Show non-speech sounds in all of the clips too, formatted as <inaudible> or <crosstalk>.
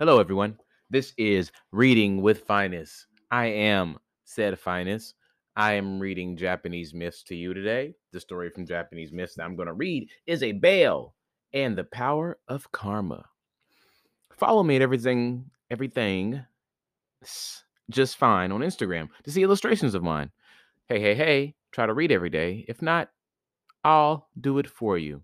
Hello, everyone. This is Reading with Finest. I am said Finest. I am reading Japanese myths to you today. The story from Japanese myths that I'm going to read is A Bell and the Power of Karma. Follow me at everything, everything just fine on Instagram to see illustrations of mine. Hey, hey, hey, try to read every day. If not, I'll do it for you.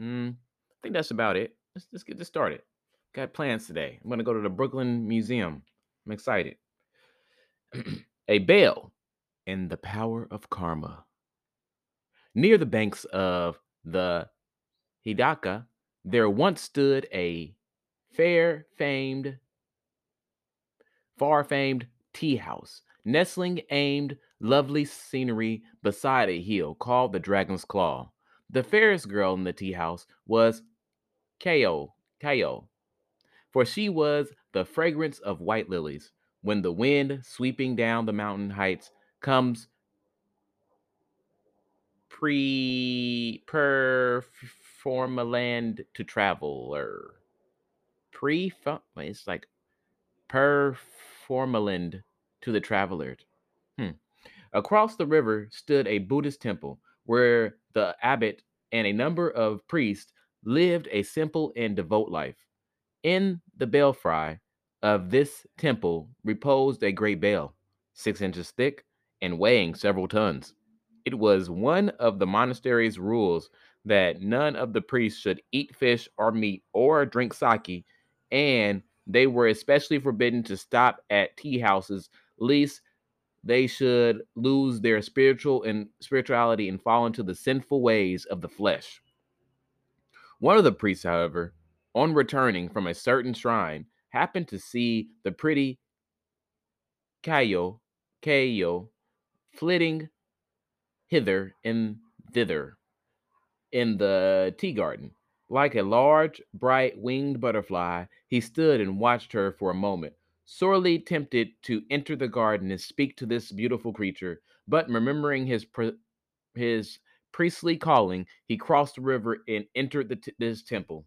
Mm, I think that's about it. Let's, let's get this started. Got plans today. I'm going to go to the Brooklyn Museum. I'm excited. <clears throat> A bell and the Power of Karma. Near the banks of the Hidaka, there once stood a fair famed, far famed tea house, nestling aimed lovely scenery beside a hill called the Dragon's Claw. The fairest girl in the tea house was Kao, Kao, for she was the fragrance of white lilies. When the wind sweeping down the mountain heights comes pre performaland to travel or pre it's like performaland to the traveler. Hmm. Across the river stood a Buddhist temple where the abbot and a number of priests lived a simple and devout life. In the belfry of this temple reposed a great bell, six inches thick and weighing several tons. It was one of the monastery's rules that none of the priests should eat fish or meat or drink sake, and they were especially forbidden to stop at tea houses, lest they should lose their spiritual and spirituality and fall into the sinful ways of the flesh. One of the priests, however, on returning from a certain shrine, happened to see the pretty Kayo, Kayo, flitting hither and thither in the tea garden. Like a large, bright winged butterfly, he stood and watched her for a moment, sorely tempted to enter the garden and speak to this beautiful creature. But remembering his his priestly calling, he crossed the river and entered the t- this temple.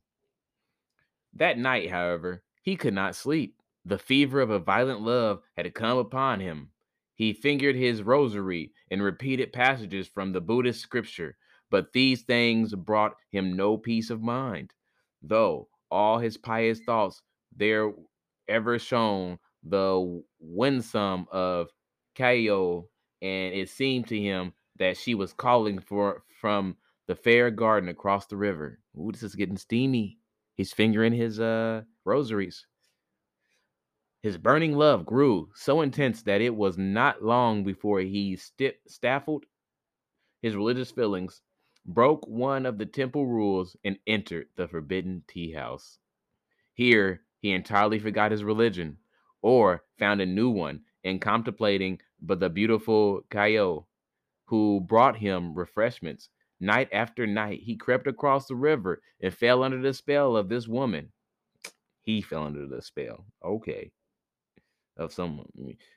That night, however, he could not sleep. The fever of a violent love had come upon him. He fingered his rosary and repeated passages from the Buddhist scripture, but these things brought him no peace of mind. Though all his pious thoughts there ever shown the winsome of Kaio, and it seemed to him that she was calling for from the fair garden across the river. Ooh, this is getting steamy. He's fingering his uh rosaries. His burning love grew so intense that it was not long before he sti- staffled his religious feelings, broke one of the temple rules, and entered the forbidden tea house. Here, he entirely forgot his religion, or found a new one in contemplating but the beautiful Kaio, who brought him refreshments. Night after night, he crept across the river and fell under the spell of this woman. He fell under the spell. Okay of someone.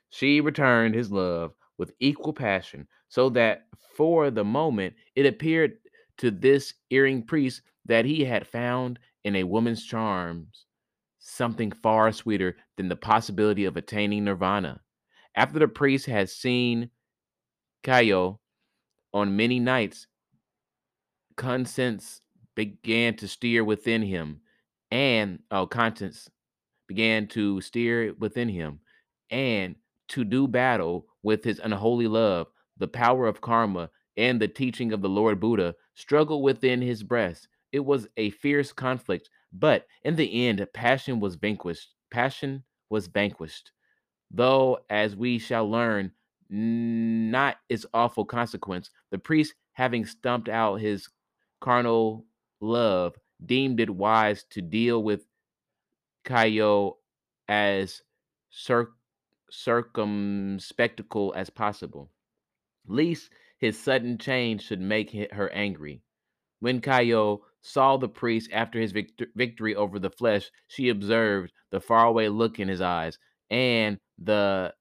She returned his love with equal passion, so that for the moment it appeared to this erring priest that he had found in a woman's charms something far sweeter than the possibility of attaining nirvana. After the priest had seen Kaio on many nights, conscience began to steer within him, and oh, conscience began to steer within him and to do battle with his unholy love, the power of karma, and the teaching of the Lord Buddha struggled within his breast. It was a fierce conflict, but in the end, passion was vanquished. Passion was vanquished. Though, as we shall learn, not its awful consequence, the priest, having stumped out his carnal love, deemed it wise to deal with Kaio as cir- circumspectacle as possible, lest his sudden change should make her angry. When Kaio saw the priest after his victor- victory over the flesh, she observed the faraway look in his eyes and the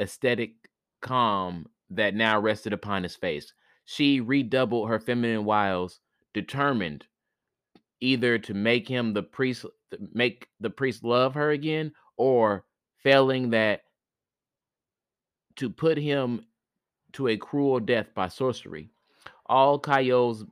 aesthetic calm that now rested upon his face. She redoubled her feminine wiles, determined either to make him the priest make the priest love her again or failing that to put him to a cruel death by sorcery. All Kayo's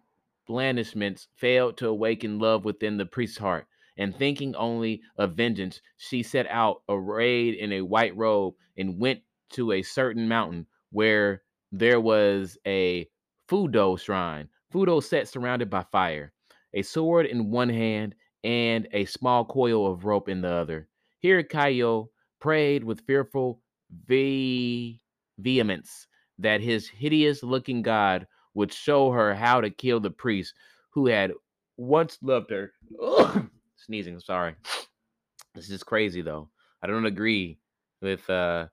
blandishments failed to awaken love within the priest's heart, and thinking only of vengeance, she set out arrayed in a white robe and went to a certain mountain where there was a Fudo shrine. Fudo sat surrounded by fire, a sword in one hand and a small coil of rope in the other. Here Kayo prayed with fearful ve- vehemence that his hideous looking god would show her how to kill the priest who had once loved her. Ugh, sneezing, sorry. This is crazy though. I don't agree with uh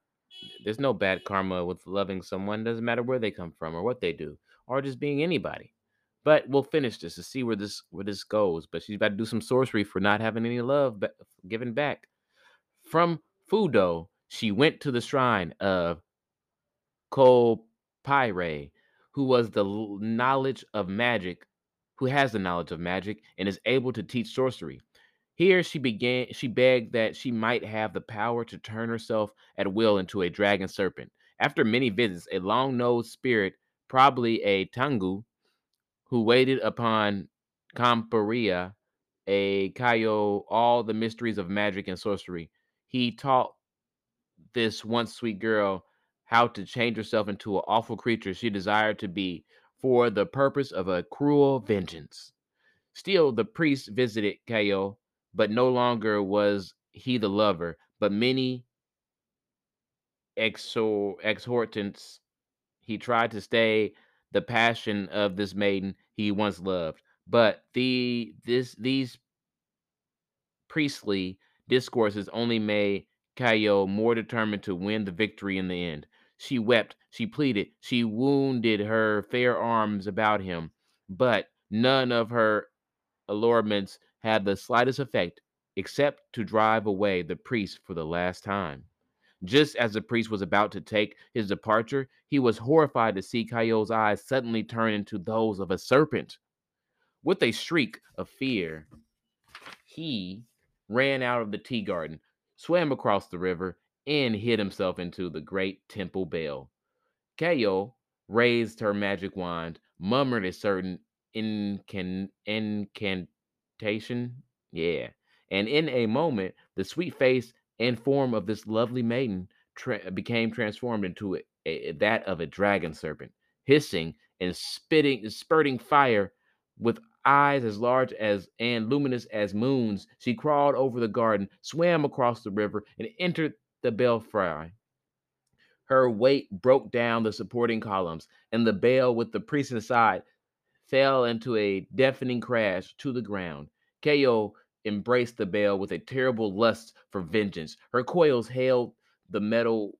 there's no bad karma with loving someone, doesn't matter where they come from or what they do, or just being anybody. But we'll finish this to see where this where this goes. But she's about to do some sorcery for not having any love but given back. From Fudo, she went to the shrine of Kompira, who was the knowledge of magic, who has the knowledge of magic and is able to teach sorcery. Here she began she begged that she might have the power to turn herself at will into a dragon serpent. After many visits, a long-nosed spirit, probably a Tengu, who waited upon Kompira, a Kayo, all the mysteries of magic and sorcery. He taught this once sweet girl how to change herself into an awful creature she desired to be for the purpose of a cruel vengeance. Still, the priest visited Kayo, but no longer was he the lover, but many exhortants he tried to stay the passion of this maiden he once loved. But the this these priestly discourses only made Kayo more determined to win the victory in the end. She wept, she pleaded, she wounded her fair arms about him, but none of her allurements had the slightest effect except to drive away the priest for the last time. Just as the priest was about to take his departure, he was horrified to see Kayo's eyes suddenly turn into those of a serpent. With a shriek of fear, he ran out of the tea garden, swam across the river, and hid himself into the great temple bell. Kayo raised her magic wand, murmured a certain incan- incantation. Yeah. And in a moment, the sweet face and form of this lovely maiden tra- became transformed into a, a- that of a dragon serpent, hissing and spitting, spurting fire with eyes as large as and luminous as moons. She crawled over the garden, swam across the river, and entered the belfry. Her weight broke down the supporting columns, and the bell with the priest inside fell into a deafening crash to the ground. Ko embraced the bell with a terrible lust for vengeance. Her coils held the metal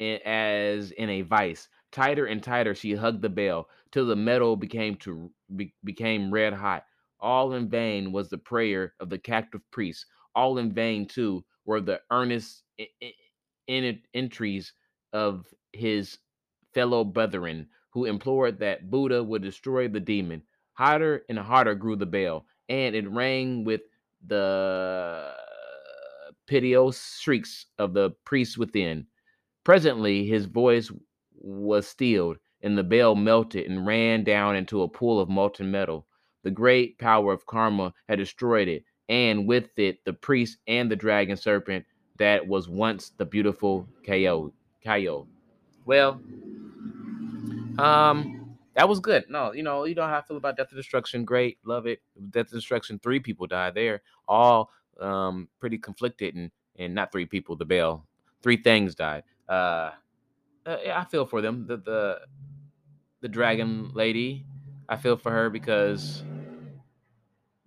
as in a vice. Tighter and tighter she hugged the bell till the metal became to be, became red hot. All in vain was the prayer of the captive priest. All in vain too were the earnest i- i- in- entreaties of his fellow brethren who implored that Buddha would destroy the demon. Hotter and hotter grew the bell, and it rang with the piteous shrieks of the priests within. Presently, his voice was stilled, and the bell melted and ran down into a pool of molten metal. The great power of karma had destroyed it, and with it, the priest and the dragon serpent that was once the beautiful Kayo. Kayo. Well, um, that was good. No, you know, you know how I feel about Death and Destruction. Great, love it. Death and Destruction. Three people died there, all um pretty conflicted, and and not three people. The bell, three things died. Uh, uh, I feel for them. The the the dragon lady, I feel for her because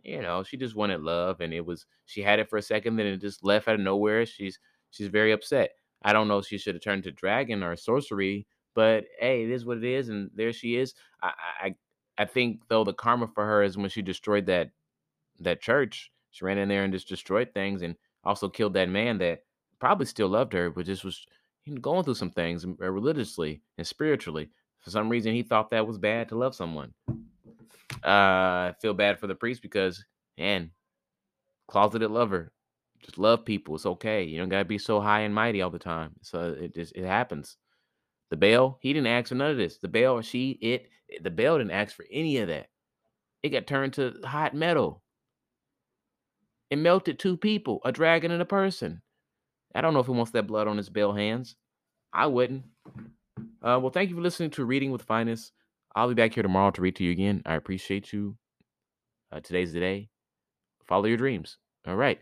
you know she just wanted love, and it was she had it for a second, then it just left out of nowhere. She's she's very upset. I don't know if she should have turned to dragon or sorcery, but hey, it is what it is, and there she is. I I I I think though the karma for her is when she destroyed that that church. She ran in there and just destroyed things, and also killed that man that probably still loved her, but just was going through some things uh, religiously and spiritually. For some reason, he thought that was bad to love someone. Uh, I feel bad for the priest because, man, closeted lover, just love people. It's okay. You don't gotta be so high and mighty all the time. So it just it happens. The Baal, he didn't ask for none of this. The Baal, she, it, the Baal didn't ask for any of that. It got turned to hot metal. It melted two people, a dragon and a person. I don't know if he wants that blood on his Baal hands. I wouldn't. Uh, well, thank you for listening to Reading with Finest. I'll be back here tomorrow to read to you again. I appreciate you. Uh, today's the day. Follow your dreams. All right.